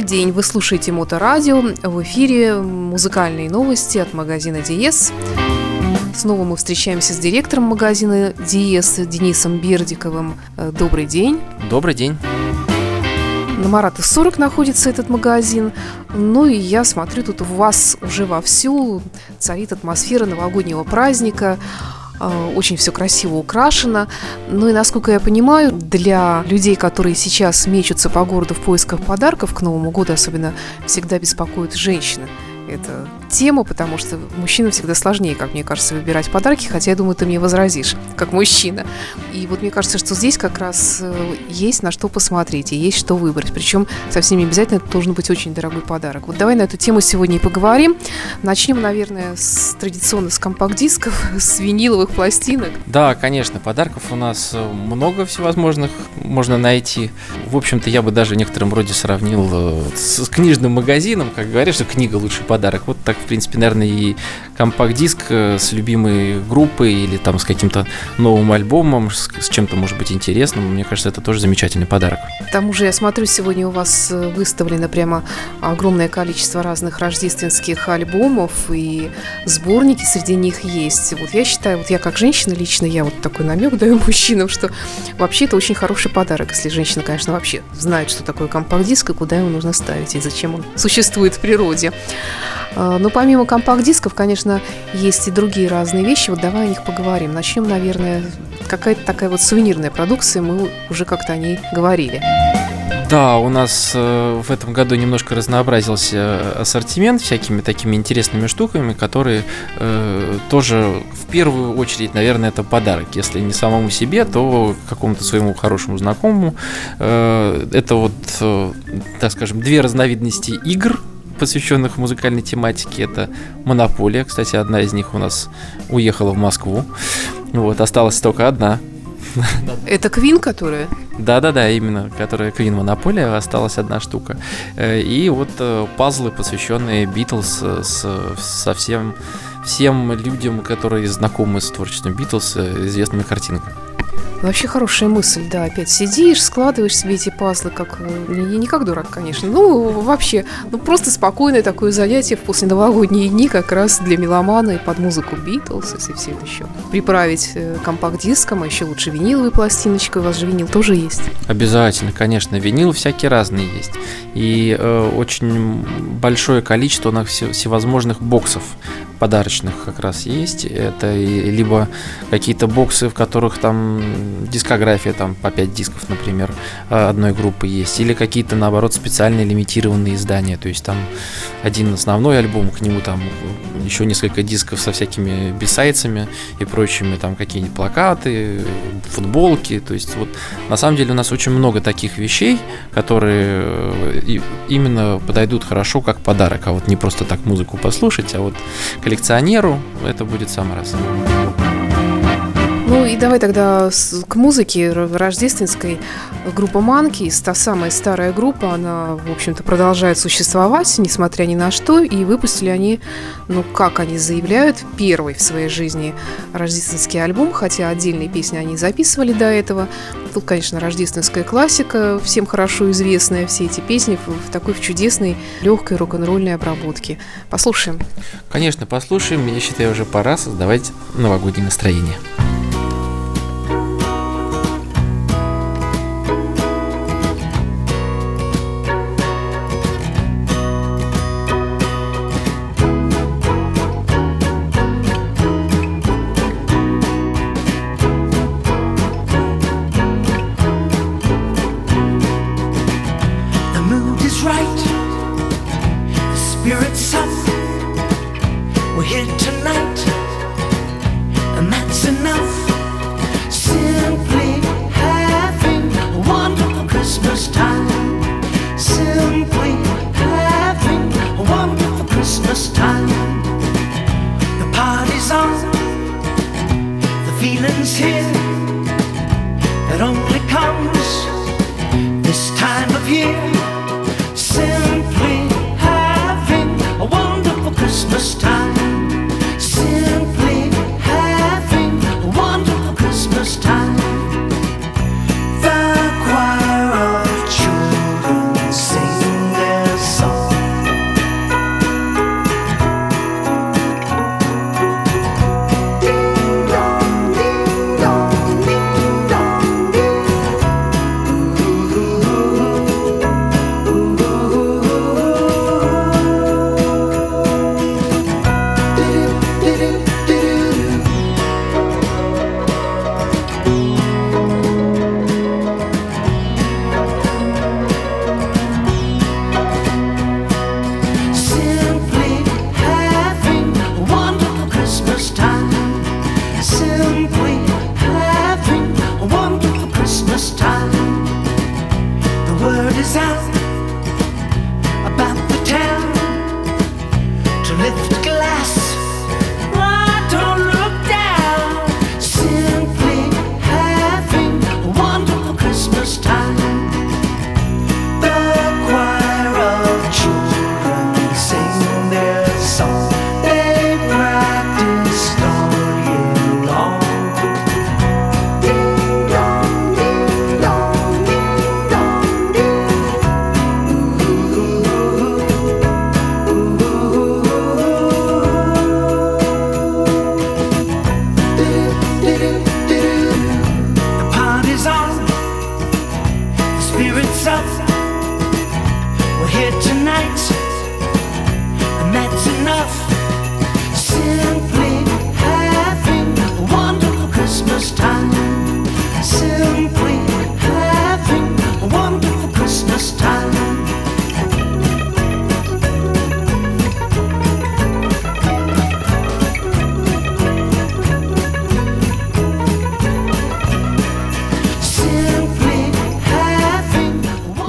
Добрый день, вы слушаете Моторадио. В эфире музыкальные новости от магазина Диес. Снова мы встречаемся с директором магазина Диес Денисом Бердиковым. Э, добрый день. Добрый день. На Марата 40 находится этот магазин. Ну и я смотрю, тут у вас уже вовсю царит атмосфера новогоднего праздника. Э, очень все красиво украшено. Ну и, насколько я понимаю, для людей, которые сейчас мечутся по городу в поисках подарков к Новому году, особенно всегда беспокоят женщины эта тема, потому что мужчинам всегда сложнее, как мне кажется, выбирать подарки, хотя я думаю, ты мне возразишь, как мужчина. И вот мне кажется, что здесь как раз э, есть на что посмотреть и есть что выбрать. Причем совсем не обязательно это должен быть очень дорогой подарок. Вот давай на эту тему сегодня и поговорим. Начнем, наверное, с традиционно с компакт-дисков, с виниловых пластинок. Да, конечно, подарков у нас э, много всевозможных можно найти. В общем-то, я бы даже в некотором роде сравнил э, с книжным магазином, как говоришь, что книга лучший подарок подарок. Вот так, в принципе, наверное, и компакт-диск э, с любимой группой или там с каким-то новым альбомом, с, с чем-то, может быть, интересным. Мне кажется, это тоже замечательный подарок. К тому же, я смотрю, сегодня у вас э, выставлено прямо огромное количество разных рождественских альбомов и сборники среди них есть. Вот я считаю, вот я как женщина лично, я вот такой намек даю мужчинам, что вообще это очень хороший подарок, если женщина, конечно, вообще знает, что такое компакт-диск и куда его нужно ставить, и зачем он существует в природе. А, но помимо компакт-дисков, конечно, есть и другие разные вещи. Вот давай о них поговорим. Начнем, наверное, какая-то такая вот сувенирная продукция. Мы уже как-то о ней говорили. Да, у нас э, в этом году немножко разнообразился ассортимент всякими такими интересными штуками, которые э, тоже в первую очередь, наверное, это подарок. Если не самому себе, то какому-то своему хорошему знакомому. Э, это вот, э, так скажем, две разновидности игр, посвященных музыкальной тематике. Это Монополия. Кстати, одна из них у нас уехала в Москву. Вот, осталась только одна. Это Квин, которая? Да-да-да, именно, которая Квин Монополия, осталась одна штука. Э, и вот э, пазлы, посвященные Битлз э, с, со всем, всем людям, которые знакомы с творчеством Битлз, известными картинками. Вообще хорошая мысль, да. Опять сидишь, складываешь себе эти пазлы, как э, не, не как дурак, конечно. Ну, вообще, ну просто спокойное такое занятие в после новогодние дни как раз для меломана и под музыку Битлз, если всем еще приправить э, компакт-диском, а еще лучше виниловой пластиночкой. У вас же винил тоже есть. Обязательно, конечно. Винил всякие разные есть. И э, очень большое количество у нас всевозможных боксов подарочных как раз есть. Это либо какие-то боксы, в которых там дискография, там по 5 дисков, например, а, одной группы есть. Или какие-то, наоборот, специальные лимитированные издания. То есть там один основной альбом, к нему там еще несколько дисков со всякими бисайцами и прочими, там какие-нибудь плакаты, футболки. То есть вот на самом деле у нас очень много таких вещей, которые э, именно подойдут хорошо как подарок, а вот не просто так музыку послушать, а вот коллекционеру это будет самый раз. Ну и давай тогда к музыке рождественской. Группа Манки, та самая старая группа, она, в общем-то, продолжает существовать, несмотря ни на что. И выпустили они, ну, как они заявляют, первый в своей жизни рождественский альбом, хотя отдельные песни они записывали до этого. Тут, конечно, рождественская классика, всем хорошо известная, все эти песни в такой в чудесной, легкой рок-н-ролльной обработке. Послушаем. Конечно, послушаем. Я считаю, уже пора создавать новогоднее настроение. that's enough. sound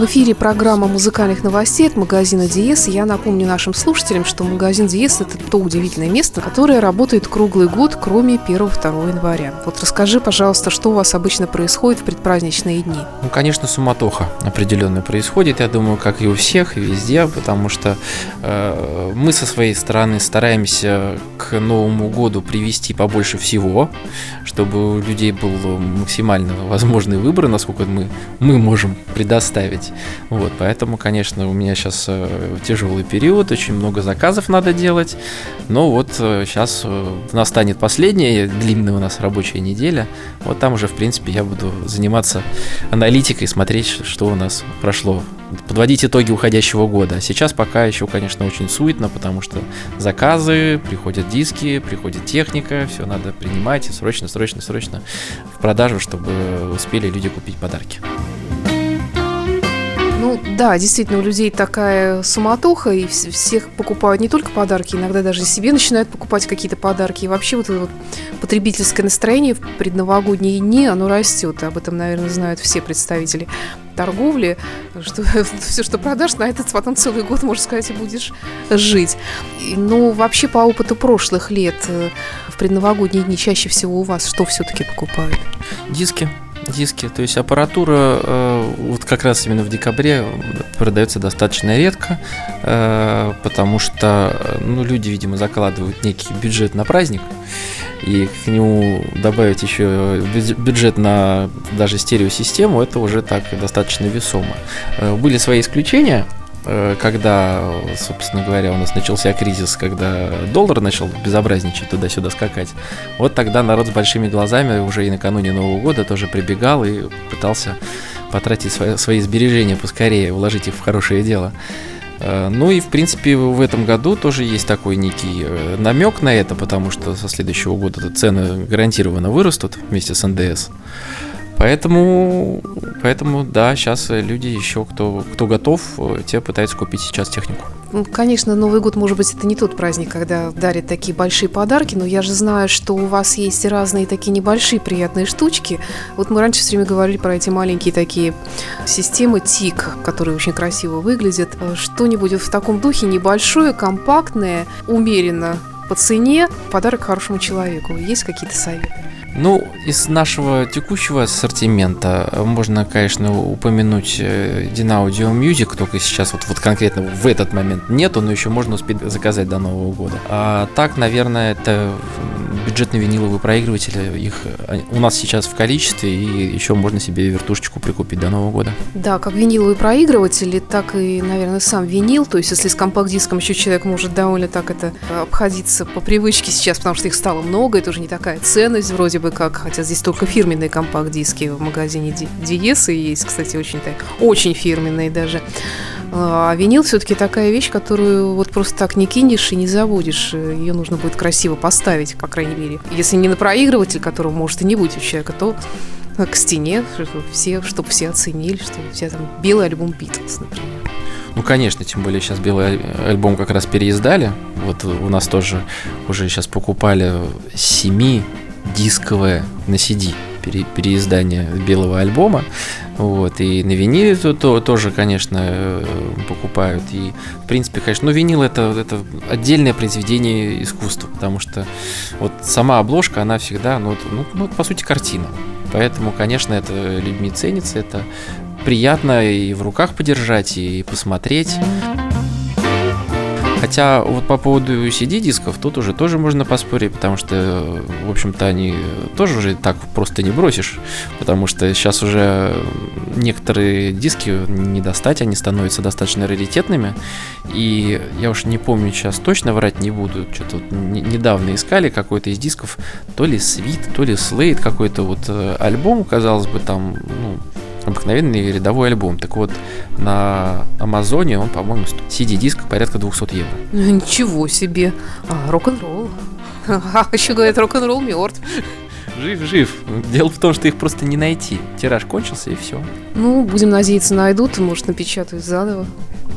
В эфире программа музыкальных новостей от магазина Диес. Я напомню нашим слушателям, что магазин Диес – это то удивительное место, которое работает круглый год, кроме 1-2 января. Вот расскажи, пожалуйста, что у вас обычно происходит в предпраздничные дни? Ну, конечно, суматоха определенно происходит, я думаю, как и у всех, и везде, потому что э, мы со своей стороны стараемся к Новому году привести побольше всего, чтобы у людей был максимально возможный выбор, насколько мы, мы можем предоставить. Вот, поэтому, конечно, у меня сейчас э, тяжелый период, очень много заказов надо делать. Но вот сейчас э, настанет последняя длинная у нас рабочая неделя. Вот там уже, в принципе, я буду заниматься аналитикой, смотреть, что у нас прошло подводить итоги уходящего года. Сейчас пока еще, конечно, очень суетно, потому что заказы, приходят диски, приходит техника, все надо принимать и срочно, срочно, срочно в продажу, чтобы успели люди купить подарки. Ну да, действительно, у людей такая суматоха, и всех покупают не только подарки, иногда даже себе начинают покупать какие-то подарки. И вообще вот это вот потребительское настроение в предновогодние дни, оно растет. Об этом, наверное, знают все представители торговли, что все, что продашь, на этот потом целый год, можно сказать, и будешь жить. Но вообще по опыту прошлых лет э, в предновогодние дни чаще всего у вас что все-таки покупают? Диски диски. То есть аппаратура э, вот как раз именно в декабре продается достаточно редко, э, потому что ну, люди, видимо, закладывают некий бюджет на праздник, и к нему добавить еще бюджет на даже стереосистему, это уже так достаточно весомо. Э, были свои исключения, когда, собственно говоря, у нас начался кризис, когда доллар начал безобразничать туда-сюда скакать, вот тогда народ с большими глазами уже и накануне Нового года тоже прибегал и пытался потратить свои, свои сбережения поскорее, вложить их в хорошее дело. Э, ну и, в принципе, в этом году тоже есть такой некий э, намек на это, потому что со следующего года цены гарантированно вырастут вместе с НДС. Поэтому, поэтому да, сейчас люди еще, кто, кто готов, те пытаются купить сейчас технику. Ну, конечно, Новый год, может быть, это не тот праздник, когда дарят такие большие подарки, но я же знаю, что у вас есть разные такие небольшие приятные штучки. Вот мы раньше все время говорили про эти маленькие такие системы ТИК, которые очень красиво выглядят. Что-нибудь в таком духе небольшое, компактное, умеренно по цене, подарок хорошему человеку. Есть какие-то советы? Ну, из нашего текущего ассортимента э, можно, конечно, упомянуть э, Dynaudio Music, только сейчас вот, вот конкретно в этот момент нету, но еще можно успеть заказать до Нового года. А так, наверное, это бюджетные виниловые проигрыватели, их у нас сейчас в количестве, и еще можно себе вертушечку прикупить до Нового года. Да, как виниловые проигрыватели, так и, наверное, сам винил, то есть если с компакт-диском еще человек может довольно так это обходиться по привычке сейчас, потому что их стало много, это уже не такая ценность вроде бы как, хотя здесь только фирменные компакт-диски в магазине Диес и есть, кстати, очень, так, очень фирменные даже. А винил все-таки такая вещь, которую вот просто так не кинешь и не забудешь. Ее нужно будет красиво поставить, по крайней мере. Если не на проигрыватель, которого может и не быть у человека, то к стене, чтобы все, чтобы все оценили, что у тебя там белый альбом Битлз, например. Ну, конечно, тем более сейчас белый альбом как раз переиздали. Вот у нас тоже уже сейчас покупали 7 дисковое на CD пере, переиздание белого альбома. Вот, и на виниле то, то, тоже, конечно, э, покупают. И, в принципе, конечно, ну, винил это, это отдельное произведение искусства, потому что вот сама обложка, она всегда, ну, ну, ну по сути, картина. Поэтому, конечно, это людьми ценится, это приятно и в руках подержать, и посмотреть. Хотя вот по поводу CD-дисков тут уже тоже можно поспорить, потому что, в общем-то, они тоже уже так просто не бросишь, потому что сейчас уже некоторые диски не достать, они становятся достаточно раритетными, и я уж не помню сейчас точно, врать не буду, что-то вот недавно искали какой-то из дисков, то ли Свит, то ли Слейд, какой-то вот э, альбом, казалось бы, там, обыкновенный рядовой альбом. Так вот, на Амазоне он, по-моему, CD-диск порядка 200 евро. Ну, ничего себе. А, рок-н-ролл. А еще говорят, рок-н-ролл мертв. Жив, жив. Дело в том, что их просто не найти. Тираж кончился и все. Ну, будем надеяться, найдут, может, напечатают заново.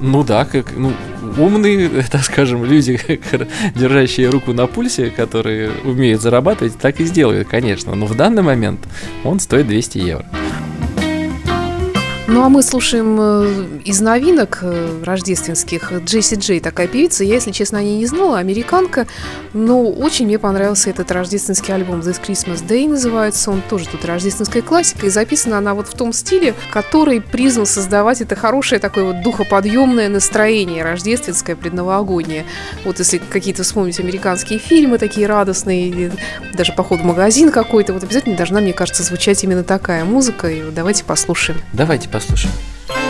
Ну да, как ну, умные, так скажем, люди, держащие руку на пульсе, которые умеют зарабатывать, так и сделают, конечно. Но в данный момент он стоит 200 евро. Ну а мы слушаем э, из новинок э, рождественских Джесси Джей, такая певица. Я, если честно, о ней не знала, американка, но очень мне понравился этот рождественский альбом This Christmas Day называется. Он тоже тут рождественская классика, и записана она вот в том стиле, который призван создавать это хорошее такое вот духоподъемное настроение рождественское, предновогоднее. Вот если какие-то вспомнить американские фильмы такие радостные, даже поход в магазин какой-то, вот обязательно должна, мне кажется, звучать именно такая музыка. И давайте послушаем. Давайте послушаем. Продолжаем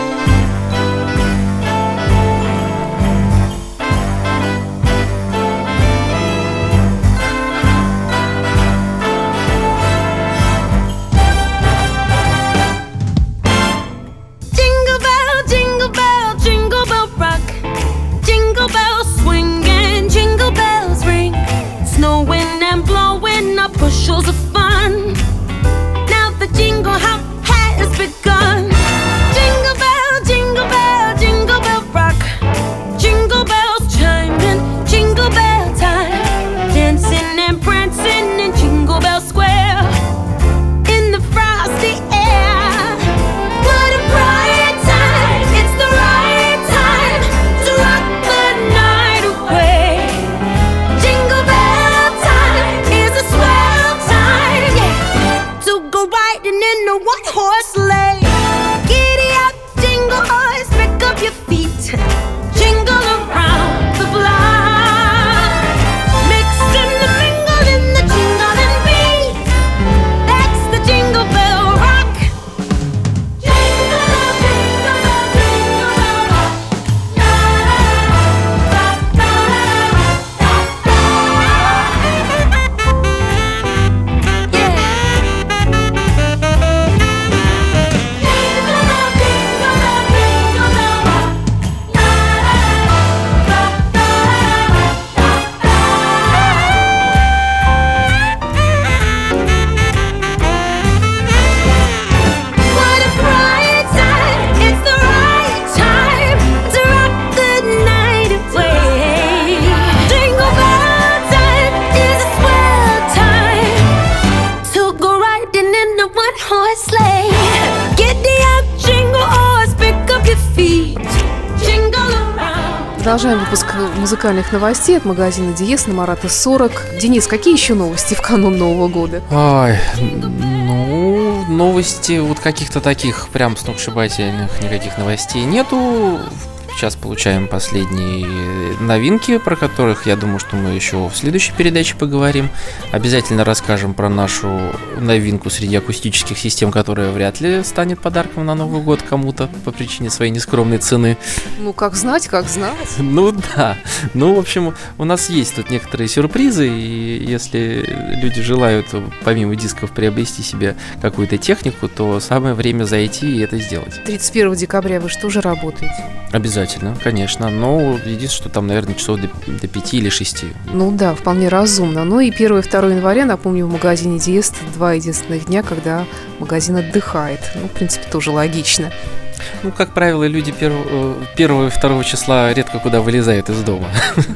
музыкальных новостей от магазина Диес на Марата 40. Денис, какие еще новости в канун Нового года? Ой, ну, новости вот каких-то таких прям сногсшибательных никаких новостей нету. Сейчас получаем последние новинки, про которых, я думаю, что мы еще в следующей передаче поговорим. Обязательно расскажем про нашу новинку среди акустических систем, которая вряд ли станет подарком на Новый год кому-то по причине своей нескромной цены. Ну, как знать, как знать. Ну да. Ну, в общем, у нас есть тут некоторые сюрпризы, и если люди желают помимо дисков приобрести себе какую-то технику, то самое время зайти и это сделать. 31 декабря вы что же работаете? Обязательно, конечно. Но единственное, что там, наверное, часов до, до 5 или 6. Ну да, вполне разумно. Ну и 1 и 2 января, напомню, в магазине Диест два единственных дня, когда магазин отдыхает. Ну, в принципе, тоже логично. Ну, как правило, люди первого, первого и второго числа редко куда вылезают из дома.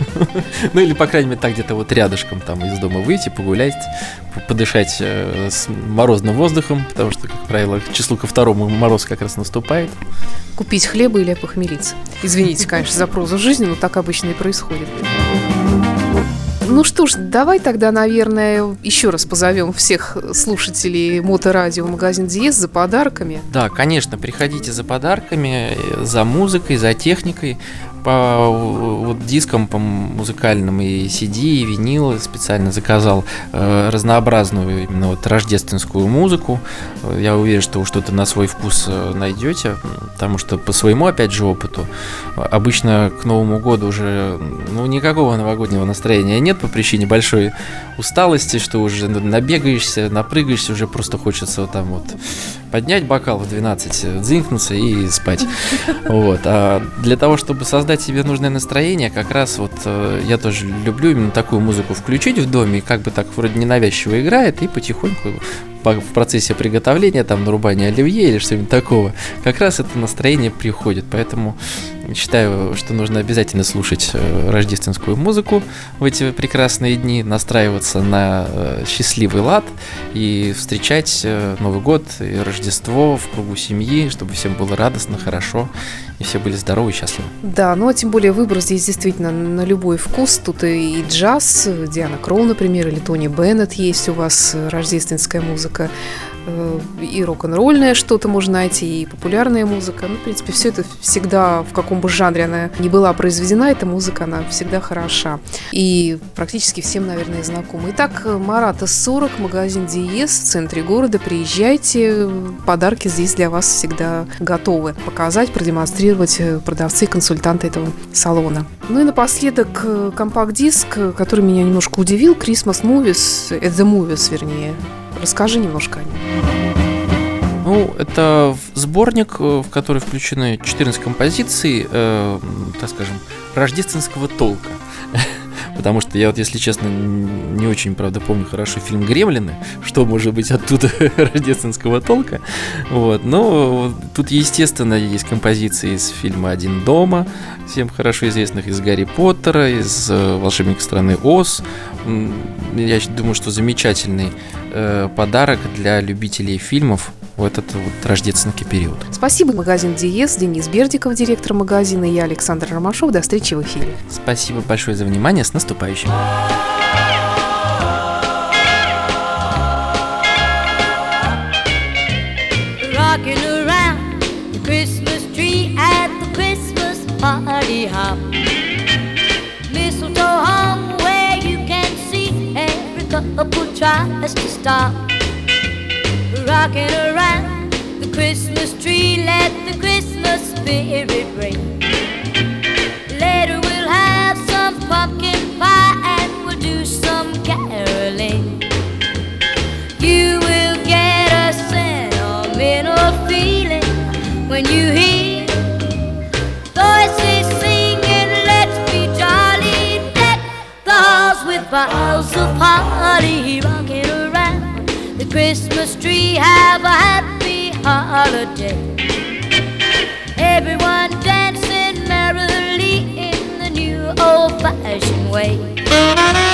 Ну, или, по крайней мере, так где-то вот рядышком там из дома выйти, погулять, подышать э, с морозным воздухом, потому что, как правило, к числу ко второму мороз как раз наступает. Купить хлеба или похмелиться. Извините, конечно, за прозу жизни, но так обычно и происходит. Ну что ж, давай тогда, наверное, еще раз позовем всех слушателей Моторадио магазин Диез за подарками. Да, конечно, приходите за подарками, за музыкой, за техникой по вот дискам по музыкальным и CD, и винил специально заказал э, разнообразную именно вот рождественскую музыку. Я уверен, что вы что-то на свой вкус э, найдете, потому что по своему, опять же, опыту, обычно к Новому году уже ну, никакого новогоднего настроения нет по причине большой усталости, что уже набегаешься, напрыгаешься, уже просто хочется вот там вот поднять бокал в 12, дзинкнуться и спать. Вот. А для того, чтобы создать себе нужное настроение, как раз вот э, я тоже люблю именно такую музыку включить в доме, как бы так вроде ненавязчиво играет, и потихоньку в процессе приготовления, там, нарубания оливье или что-нибудь такого, как раз это настроение приходит. Поэтому считаю, что нужно обязательно слушать э, рождественскую музыку в эти прекрасные дни, настраиваться на э, счастливый лад и встречать э, Новый год и Рождество в кругу семьи, чтобы всем было радостно, хорошо и все были здоровы и счастливы. Да, ну а тем более выбор здесь действительно на любой вкус. Тут и джаз, Диана Кроу, например, или Тони Беннет есть у вас рождественская музыка. Э, и рок-н-ролльное что-то можно найти, и популярная музыка. Ну, в принципе, все это всегда, в каком бы жанре она ни была произведена, эта музыка, она всегда хороша. И практически всем, наверное, знакома. Итак, Марата 40, магазин Диез в центре города. Приезжайте, подарки здесь для вас всегда готовы. Показать, продемонстрировать э, продавцы и консультанты этого салона. Ну и напоследок э, компакт-диск, который меня немножко удивил, Christmas Movies, это The Movies, вернее, Расскажи немножко о нем. Ну, это сборник, э, в который включены 14 композиций, э, так скажем, рождественского толка. Потому что я вот, если честно, не очень, правда, помню хорошо фильм «Гремлины», что может быть оттуда рождественского толка. Вот. Но тут, естественно, есть композиции из фильма «Один дома», всем хорошо известных, из «Гарри Поттера», из э, «Волшебника страны Оз». Я думаю, что замечательный э, подарок для любителей фильмов в этот вот рождественский период. Спасибо, магазин Диез, Денис Бердиков, директор магазина, и я, Александр Ромашов. До встречи в эфире. Спасибо большое за внимание, с наступающим. party hop. Tries to stop. Rocking around the Christmas tree, let the Christmas spirit ring. Later we'll have some pumpkin pie and we'll do some caroling. You will get a sentimental feeling when you hear. Holly rocking around the Christmas tree. Have a happy holiday. Everyone dancing merrily in the new old fashioned way.